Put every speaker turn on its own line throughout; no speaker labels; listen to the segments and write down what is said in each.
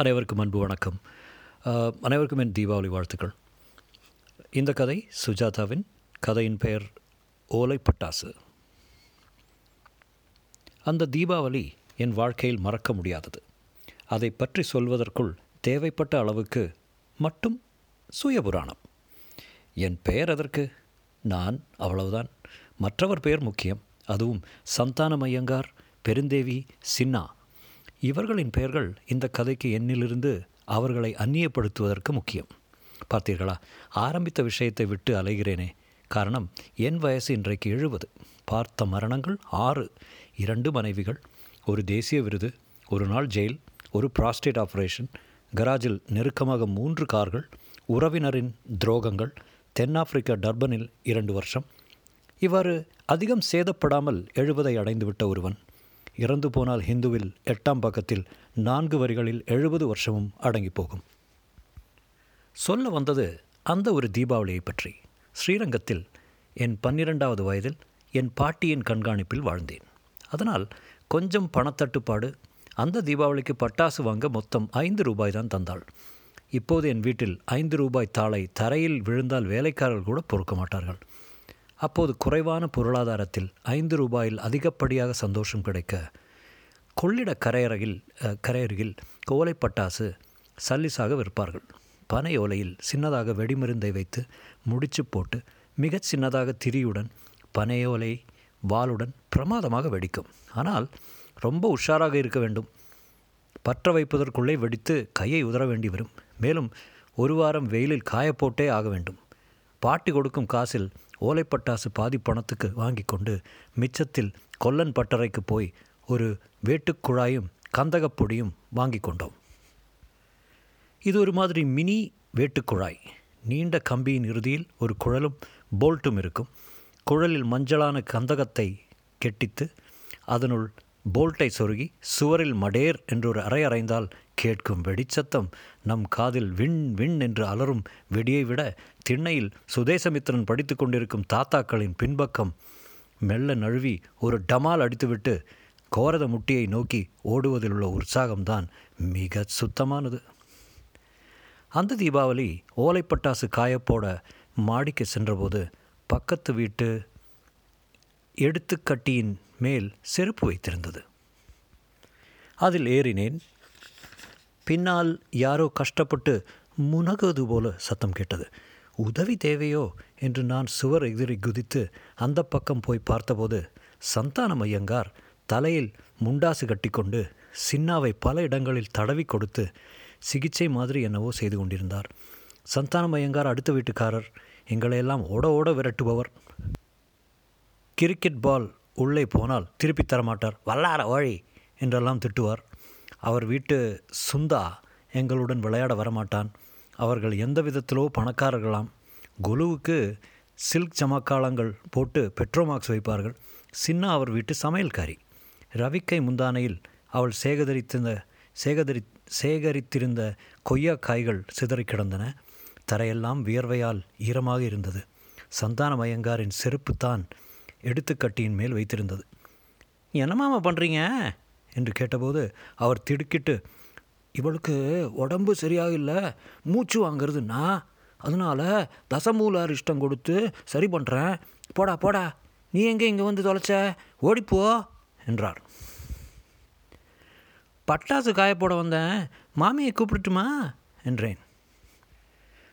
அனைவருக்கும் அன்பு வணக்கம். அனைவருக்கும் என் தீபாவளி வாழ்த்துக்கள். இந்த கதை சுஜாதாவின் கதையின் பெயர் ஓலை பட்டாசு. அந்த தீபாவளி என் வாழ்க்கையில் மறக்க முடியாதது. அதை பற்றி சொல்வதற்குள் தேவைப்பட்ட அளவுக்கு மட்டும் சுயபுராணம். என் பெயர் அதற்கு நான் அவ்வளவுதான். மற்றவர் பெயர் முக்கியம். அதுவும் சந்தானம் ஐயங்கார் பெருந்தேவி சின்னா. இவர்களின் பெயர்கள் இந்த கதைக்கு எண்ணிலிருந்து அவர்களை அந்நியப்படுத்துவதற்கு முக்கியம். பார்த்தீர்களா? ஆரம்பித்த விஷயத்தை விட்டு அலைகிறேனே. காரணம் என் வயசு இன்றைக்கு எழுபது. பார்த்த மரணங்கள் ஆறு. இரண்டு மனைவிகள் ஒரு தேசிய விருது ஒரு நாள் ஜெயில் ஒரு ப்ராஸ்டேட் ஆப்ரேஷன் கராஜில் நெருக்கமாக மூன்று கார்கள் உறவினரின் துரோகங்கள் தென்னாப்பிரிக்கா டர்பனில் இரண்டு வருஷம். இவ்வாறு அதிகம் சேதப்படாமல் எழுபதை அடைந்துவிட்ட ஒருவன் இறந்து போனால் ஹிந்துவில் எட்டாம் பக்கத்தில் நான்கு வரிகளில் எழுபது வருஷமும் அடங்கி போகும். சொல்ல வந்தது அந்த ஒரு தீபாவளியை பற்றி. ஸ்ரீரங்கத்தில் என் பன்னிரெண்டாவது வயதில் என் பாட்டியின் கண்காணிப்பில் வாழ்ந்தேன். அதனால் கொஞ்சம் பணத்தட்டுப்பாடு அந்த தீபாவளிக்கு பட்டாசு வாங்க மொத்தம் ஐந்து ரூபாய் தான் தந்தாள். இப்போது என் வீட்டில் ஐந்து ரூபாய் தாளை தரையில் விழுந்தால் வேலைக்காரர்கள் கூட பொறுக்க மாட்டார்கள். அப்போது குறைவான பொருளாதாரத்தில் ஐந்து ரூபாயில் அதிகப்படியாக சந்தோஷம் கிடைக்க கொள்ளிட கரையறையில் கரையருகில் கோலை பட்டாசு சல்லிஸாக விற்பார்கள். பனை ஓலையில் சின்னதாக வெடிமருந்தை வைத்து முடிச்சு போட்டு மிகச் சின்னதாக திரியுடன் பனையோலை வாளுடன் பிரமாதமாக வெடிக்கும். ஆனால் ரொம்ப உஷாராக இருக்க வேண்டும். பற்ற வைப்பதற்குள்ளே வெடித்து கையை உதற வேண்டி வரும் மேலும் ஒரு வாரம் வெயிலில் காயப்போட்டே ஆக வேண்டும். பாட்டி கொடுக்கும் காசில் ஓலைப்பட்டாசு பாதி பணத்துக்கு வாங்கி கொண்டு மிச்சத்தில் கொல்லன் பட்டறைக்கு போய் ஒரு வேட்டுக்குழாயும் கந்தகப் பொடியும் வாங்கி கொண்டோம். இது ஒரு மாதிரி மினி வேட்டுக்குழாய் நீண்ட கம்பியின் இறுதியில் ஒரு குழலும் போல்ட்டும் இருக்கும். குழலில் மஞ்சளான கந்தகத்தை கெட்டித்து அதனுள் போல்ட்டை சொருகி சுவரில் மடேர் என்றொரு அறை அறைந்தால் கேட்கும் வெடிச்சத்தம் நம் காதில் விண் விண் என்று அலறும் வெடியை விட திண்ணையில் சுதேசமித்திரன் படித்து கொண்டிருக்கும் தாத்தாக்களின் பின்பக்கம். மெல்ல நழுவி ஒரு டமால் அடித்துவிட்டு கோரத முட்டியை நோக்கி ஓடுவதில் உள்ள உற்சாகம்தான் மிக சுத்தமானது. அந்த தீபாவளி ஓலைப்பட்டாசு காயப்போட மாடிக்கு சென்றபோது பக்கத்து வீட்டு எடுத்துக்கட்டியின் மேல் செருப்பு வைத்திருந்தது. அதில் ஏறினேன். பின்னால் யாரோ கஷ்டப்பட்டு முனகுவது போல சத்தம் கேட்டது. உதவி தேவையோ? என்று நான் சுவர் எதிரி குதித்து அந்த பக்கம் போய் பார்த்தபோது சந்தானம் ஐயங்கார் தலையில் முண்டாசு கட்டிக்கொண்டு சின்னாவை பல இடங்களில் தடவி கொடுத்து சிகிச்சை மாதிரி என்னவோ செய்து கொண்டிருந்தார். சந்தானம் ஐயங்கார் அடுத்த வீட்டுக்காரர் எங்களையெல்லாம் ஓட ஓட விரட்டுபவர். கிரிக்கெட் பால் உள்ளே போனால் திருப்பி தரமாட்டார். வல்லார ஓழி! என்றெல்லாம் திட்டுவார். அவர் வீட்டு சுந்தா எங்களுடன் விளையாட வரமாட்டான். அவர்கள் எந்த விதத்திலோ பணக்காரர்களாம். குலுவுக்கு சில்க் ஜமக்காலங்கள் போட்டு பெட்ரோமாக்ஸ் வைப்பார்கள். சின்ன அவர் வீட்டு சமையல்காரி. ரவிக்கை முந்தானையில் அவள் சேகரித்திருந்த சேகரி சேகரித்திருந்த கொய்யா காய்கள் சிதறி கிடந்தன. தரையெல்லாம் வியர்வையால் ஈரமாக இருந்தது. சந்தானம் மயங்காரின் செருப்பு தான் எடுத்துக்கட்டியின் மேல் வைத்திருந்தது. என்னமாமா பண்ணுறீங்க என்று கேட்டபோது அவர் திடுக்கிட்டு இவளுக்கு உடம்பு சரியாக இல்லை மூச்சு வாங்குறதுன்னா அதனால் தசமூலார் இஷ்டம் கொடுத்து சரி பண்ணுறேன் போடா போடா. நீ எங்கே இங்கே வந்து தொலைச்ச? ஓடிப்போ என்றார். பட்டாசு காயப்போட வந்தேன். மாமியை கூப்பிட்டுட்டுமா என்றேன்.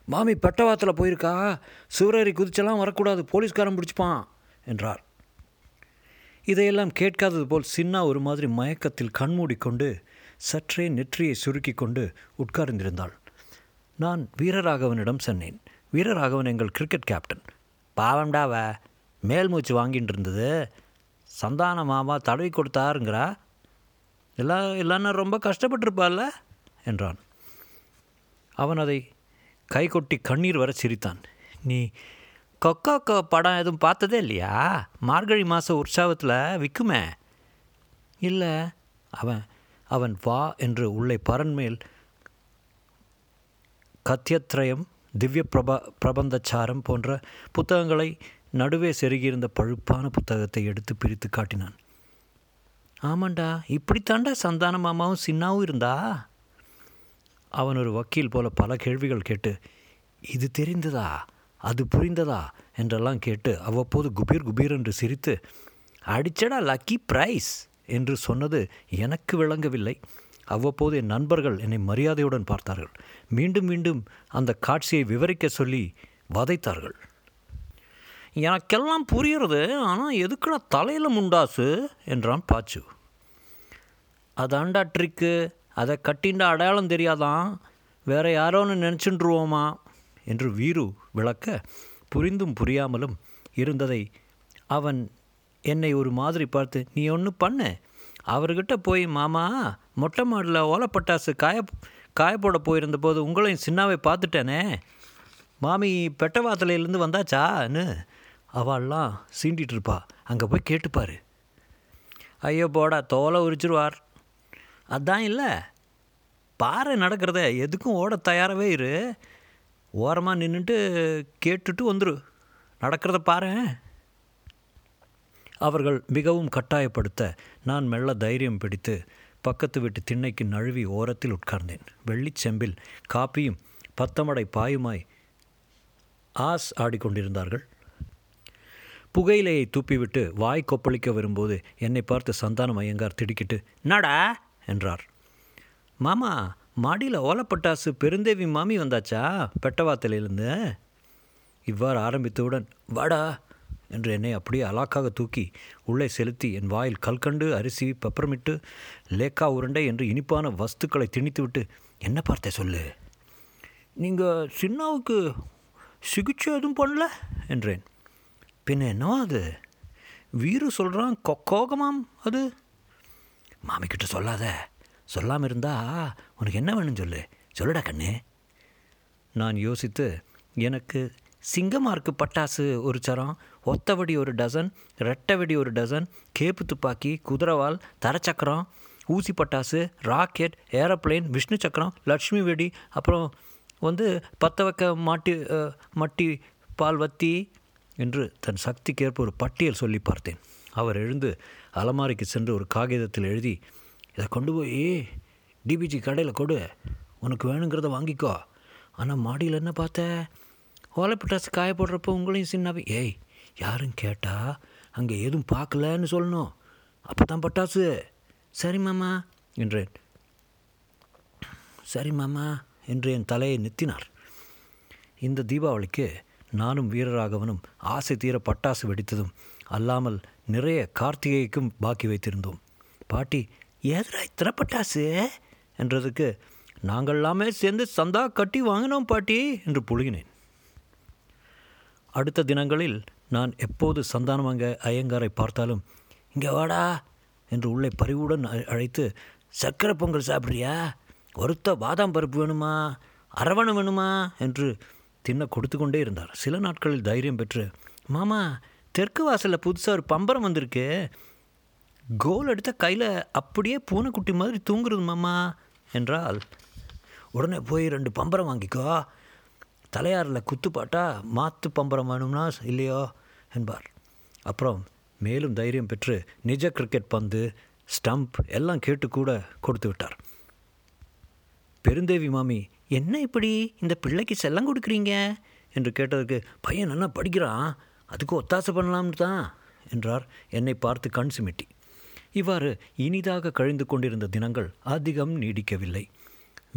மாமி பட்டவாத்தில் போயிருக்கா. சிவரேறி குதிச்செல்லாம் வரக்கூடாது. போலீஸ்காரன் பிடிச்சிப்பான் என்றார். இதையெல்லாம் கேட்காதது போல் சின்னா ஒரு மாதிரி மயக்கத்தில் கண்மூடிக்கொண்டு சற்றே நெற்றியை சுருக்கி கொண்டு உட்கார்ந்திருந்தாள். நான் வீரராகவனிடம் சொன்னேன். வீரராகவன் எங்கள் கிரிக்கெட் கேப்டன் பாவம்டாவ மேல் மூச்சு வாங்கிட்டு இருந்தது. சந்தான மாமா தடவி கொடுத்தாருங்கிறா. எல்லாம் இல்லைன்னா ரொம்ப கஷ்டப்பட்டிருப்பாள்ல? என்றான். அவன் அதை கை கொட்டி கண்ணீர் வர சிரித்தான். நீ கொக்கோ படம் எதுவும் பார்த்ததே இல்லையா? மார்கழி மாத உற்சாகத்தில் விற்குமே இல்லை அவன் அவன் வா என்று உள்ளே பரன்மேல் கத்தியத்ரயம் திவ்ய பிரப பிரபந்தச்சாரம் போன்ற புத்தகங்களை நடுவே செருகியிருந்த பழுப்பான புத்தகத்தை எடுத்து பிரித்து காட்டினான். ஆமாண்டா இப்படித்தாண்டா சந்தான மாமாவும் சின்னாவும் இருந்தா? அவன் ஒரு வக்கீல் போல பல கேள்விகள் கேட்டு இது தெரிந்ததா? அது புரிந்ததா? என்றெல்லாம் கேட்டு அவ்வப்போது குபீர் குபீர் என்று சிரித்து அடிச்சடா லக்கி பிரைஸ்! என்று சொன்னது எனக்கு விளங்கவில்லை. அவ்வப்போது என் நண்பர்கள் என்னை மரியாதையுடன் பார்த்தார்கள். மீண்டும் மீண்டும் அந்த காட்சியை விவரிக்க சொல்லி வதைத்தார்கள். எனக்கெல்லாம் புரியுறது ஆனால் எதுக்குடா தலையில் முண்டாசு? என்றான் பாச்சு. அதாண்டா ட்ரிக்கு அதை கட்டின்ற அடையாளம் தெரியாதான் வேற யாரோன்னு நினச்சின்றுவோமா? என்று வீரு விளக்க புரிந்தும் புரியாமலும் இருந்ததை அவன் என்னை ஒரு மாதிரி பார்த்து நீ ஒன்று பண்ணு. அவர்கிட்ட போய் மாமா மொட்டை மாடில் ஓலப்பட்டாசு காய காயப்போட போயிருந்த போது உங்களையும் சின்னாவை பார்த்துட்டேனே. மாமி பெட்டவாத்தலையிலேருந்து வந்தாச்சான்னு அவள்லாம் சீண்டிட்டு இருப்பா. அங்கே போய் கேட்டுப்பார் ஐயோ போடா தோலை உரிச்சிருவார். அதான் இல்லை. பாறை நடக்கிறத எதுக்கும் ஓட தயாராகவே இரு. ஓரமாக நின்றுட்டு கேட்டுட்டு வந்துரு. நடக்கிறத பாரு. அவர்கள் மிகவும் கட்டாயப்படுத்த நான் மெல்ல தைரியம் பிடித்து பக்கத்து வீட்டு திண்ணைக்கு நழுவி ஓரத்தில் உட்கார்ந்தேன். வெள்ளிச்செம்பில் காப்பியும் பத்தமடை பாயுமாய் ஆஸ் ஆடிக்கொண்டிருந்தார்கள். புகையிலையை தூப்பிவிட்டு வாய் கொப்பளிக்க வரும்போது என்னை பார்த்து சந்தானம் ஐயங்கார் திடுக்கிட்டு நடா என்றார். மாமா மாடியில் ஓலப்பட்டாசு பெருந்தேவி மாமி வந்தாச்சா? பெட்டவாத்திலிருந்து இவ்வாறு ஆரம்பித்தவுடன் வாடா என்று என்னை அப்படியே அலாக்காக தூக்கி உள்ளே செலுத்தி என் வாயில் கல்கண்டு அரிசி பெப்பரமிட்டு லேக்கா உருண்டை என்று இனிப்பான வஸ்துக்களை திணித்துவிட்டு என்ன பார்த்தே சொல்லு? நீங்கள் சின்னாவுக்கு சிகிச்சை எதுவும் பண்ணல? என்றேன். பின்ன என்னவோ அது? வீரு சொல்கிறான் கொக்கோகமாம் அது? மாமிக்கிட்ட சொல்லாத. சொல்லாமல் இருந்தா உனக்கு என்ன வேணும்னு சொல்லு. சொல்லுடா கண்ணு. நான் யோசித்து எனக்கு சிங்கமார்க்கு பட்டாசு ஒரு சரம் ஒத்தவடி ஒரு டசன் ரெட்டவடி ஒரு டசன் கேப்பு துப்பாக்கி குதிரவால் தரச்சக்கரம் ஊசி பட்டாசு ராக்கெட் ஏரோப்ளேன் விஷ்ணு சக்கரம் லட்சுமி வெடி அப்புறம் வந்து பத்த வைக்க மாட்டி மட்டி பால் வத்தி என்று தன் சக்திக்கேற்ப ஒரு பட்டியல் சொல்லி பார்த்தேன். அவர் எழுந்து அலமாரிக்கு சென்று ஒரு காகிதத்தில் எழுதி இதை கொண்டு போய் டிபிஜி கடையில் கொடு. உனக்கு வேணுங்கிறத வாங்கிக்கோ. ஆனால் மாடியில் என்ன பார்த்த? ஓலைப்பட்டாசு காய போடுறப்போ உங்களையும் சின்னவே. ஏய் யாரும் கேட்டா அங்கே எதுவும் பார்க்கலன்னு சொல்லணும். அப்போ தான் பட்டாசு. சரி மாமா என்றேன். சரி மாமா என்று என் தலையை நிறுத்தினார் இந்த தீபாவளிக்கு நானும் வீரராகவனும் ஆசை தீர பட்டாசு வெடித்ததும் அல்லாமல் நிறைய கார்த்திகைக்கும் பாக்கி வைத்திருந்தோம். பாட்டி ஏதுடா இத்தனை பட்டாசு? என்றதுக்கு எல்லாமே சேர்ந்து சந்தா கட்டி வாங்கினோம் பாட்டி என்று புழுகினேன். அடுத்த தினங்களில் நான் எப்போது சந்தானமங்க ஐயங்காரை பார்த்தாலும் இங்கே வாடா என்று உள்ளே பரிவுடன் அழைத்து சர்க்கரை பொங்கல் சாப்பிட்றியா? ஒருத்த பாதாம் பருப்பு வேணுமா? அரவணை வேணுமா? என்று தின்ன கொடுத்து கொண்டே இருந்தார். சில நாட்களில் தைரியம் பெற்று மாமா தெற்கு வாசலில் புதுசாக ஒரு பம்பரம் வந்திருக்கு கோல் எடுத்த கையில் அப்படியே பூனைக்குட்டி மாதிரி தூங்குறது மாமா என்றால் உடனே போய் ரெண்டு பம்பரம் வாங்கிக்கோ. தலையாரில் குத்துப்பாட்டா மாற்று பம்பரம் வேணும்னா இல்லையோ என்பார். அப்புறம் மேலும் தைரியம் பெற்று நிஜ கிரிக்கெட் பந்து ஸ்டம்ப் எல்லாம் கேட்டு கூட கொடுத்து விட்டார். பெருந்தேவி மாமி என்ன இப்படி? இந்த பிள்ளைக்கு செல்லம் கொடுக்குறீங்க? என்று கேட்டதற்கு பையன் நல்லா படிக்கிறான். அதுக்கு ஒத்தாசை பண்ணலாம்னு தான் என்றார். என்னை பார்த்து கண் சிமிட்டி. இவ்வாறு இனிதாக கழிந்து கொண்டிருந்த தினங்கள் அதிகம் நீடிக்கவில்லை.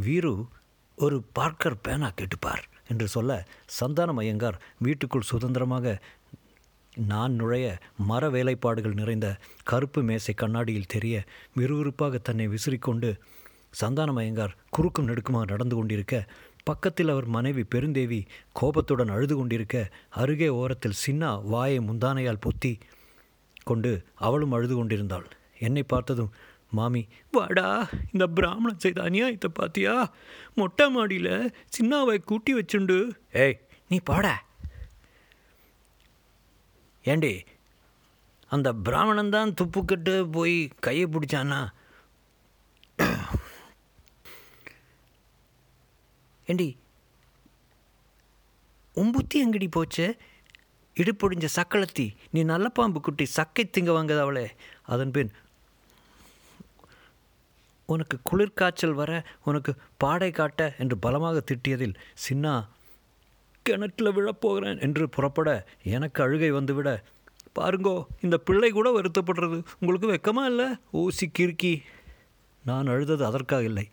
வீரு ஒரு பார்க்கர் பேனா கேட்டுப்பார் என்று சொல்ல சந்தானம் ஐயங்கார் வீட்டுக்குள் சுதந்திரமாக நான் நுழைய மர வேலைப்பாடுகள் நிறைந்த கருப்பு மேசை கண்ணாடியில் தெரிய விறுவிறுப்பாக தன்னை விசிறிக்கொண்டு சந்தானம் ஐயங்கார் குறுக்கும் நெடுக்குமாக நடந்து கொண்டிருக்க பக்கத்தில் அவர் மனைவி பெருந்தேவி கோபத்துடன் அழுது கொண்டிருக்க அருகே ஓரத்தில் சின்னா வாயை முந்தானையால் பொத்தி கொண்டு அவளும் அழுது கொண்டிருந்தாள். என்னை பார்த்ததும் மாமி வாடா இந்த பிராமணன் செய்த அநியாயத்தை பாத்தியா? மொட்டை மாடியில் சின்னாவை கூட்டி வச்சுண்டு. ஏய் நீ பாட. ஏண்டி அந்த பிராமணன் தான் துப்புக்கட்டு போய் கையை பிடிச்சானா ஏண்டி உம்புத்தி அங்கடி எங்கடி போச்சு? இடுப்பொடிஞ்ச சக்களத்தி நீ நல்ல பாம்பு குட்டி சக்கை திங்க வாங்குது அவளே அதன் பின் உனக்கு குளிர்காய்ச்சல் வர உனக்கு பாடை காட்ட என்று பலமாக திட்டியதில் சின்னா கிணற்றில் விழப்போகிறேன் என்று புறப்பட எனக்கு அழுகை வந்துவிட பாருங்கோ இந்த பிள்ளை கூட வருத்தப்படுறது. உங்களுக்கு வெக்கமா இல்லை? ஊசி கிறுக்கி. நான் அழுதது அதற்காக இல்லை.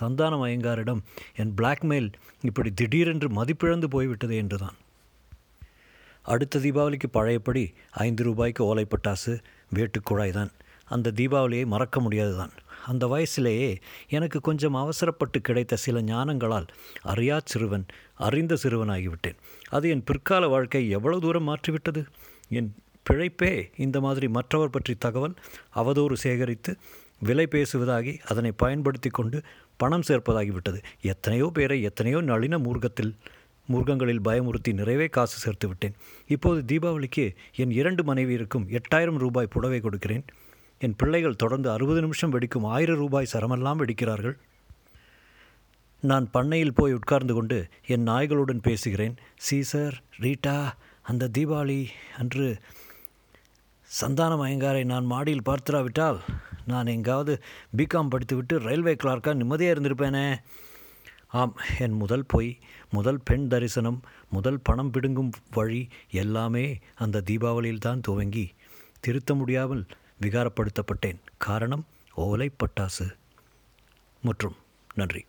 சந்தானம் ஐயங்காரிடம் என் பிளாக்மெயில் இப்படி திடீரென்று மதிப்பிழந்து போய்விட்டது என்றுதான். அடுத்த தீபாவளிக்கு பழையபடி ஐந்து ரூபாய்க்கு ஓலை பட்டாசு வேட்டுக்குழாய் தான். அந்த தீபாவளியை மறக்க முடியாது தான் அந்த வயசிலேயே எனக்கு கொஞ்சம் அவசரப்பட்டு கிடைத்த சில ஞானங்களால் அறியா சிறுவன் அறிந்த சிறுவனாகிவிட்டேன். அது என் பிற்கால வாழ்க்கை எவ்வளவு தூரம் மாற்றிவிட்டது? என் பிழைப்பே இந்த மாதிரி மற்றவர் பற்றி தகவல் அவதூறு சேகரித்து விலை பேசுவதாகி அதனை பயன்படுத்தி கொண்டு பணம் சேர்ப்பதாகிவிட்டது. எத்தனையோ பேரை எத்தனையோ நளின மூர்க்கத்தில் மூர்க்கங்களில் பயமுறுத்தி நிறைவே காசு சேர்த்து விட்டேன் இப்போது தீபாவளிக்கு என் இரண்டு மனைவியருக்கும் எட்டாயிரம் ரூபாய் புடவை கொடுக்கிறேன். என் பிள்ளைகள் தொடர்ந்து அறுபது நிமிஷம் வெடிக்கும் ஆயிரம் ரூபாய் சரமெல்லாம் வெடிக்கிறார்கள். நான் பண்ணையில் போய் உட்கார்ந்து கொண்டு என் நாய்களுடன் பேசுகிறேன். சீசர் ரீட்டா அந்த தீபாவளி அன்று சந்தானம் மயங்காரை நான் மாடியில் பார்த்துராவிட்டால் நான் எங்காவது பிகாம் படித்துவிட்டு ரயில்வே கிளார்க்காக நிம்மதியாக இருந்திருப்பேனே. ஆம் என் முதல் பொய் முதல் பெண் தரிசனம் முதல் பணம் பிடுங்கும் வழி எல்லாமே அந்த தீபாவளியில் தான் துவங்கி. திருத்த முடியாமல் விகாரப்படுத்தப்பட்டேன். காரணம் ஓலை பட்டாசு. மற்றும் நன்றி.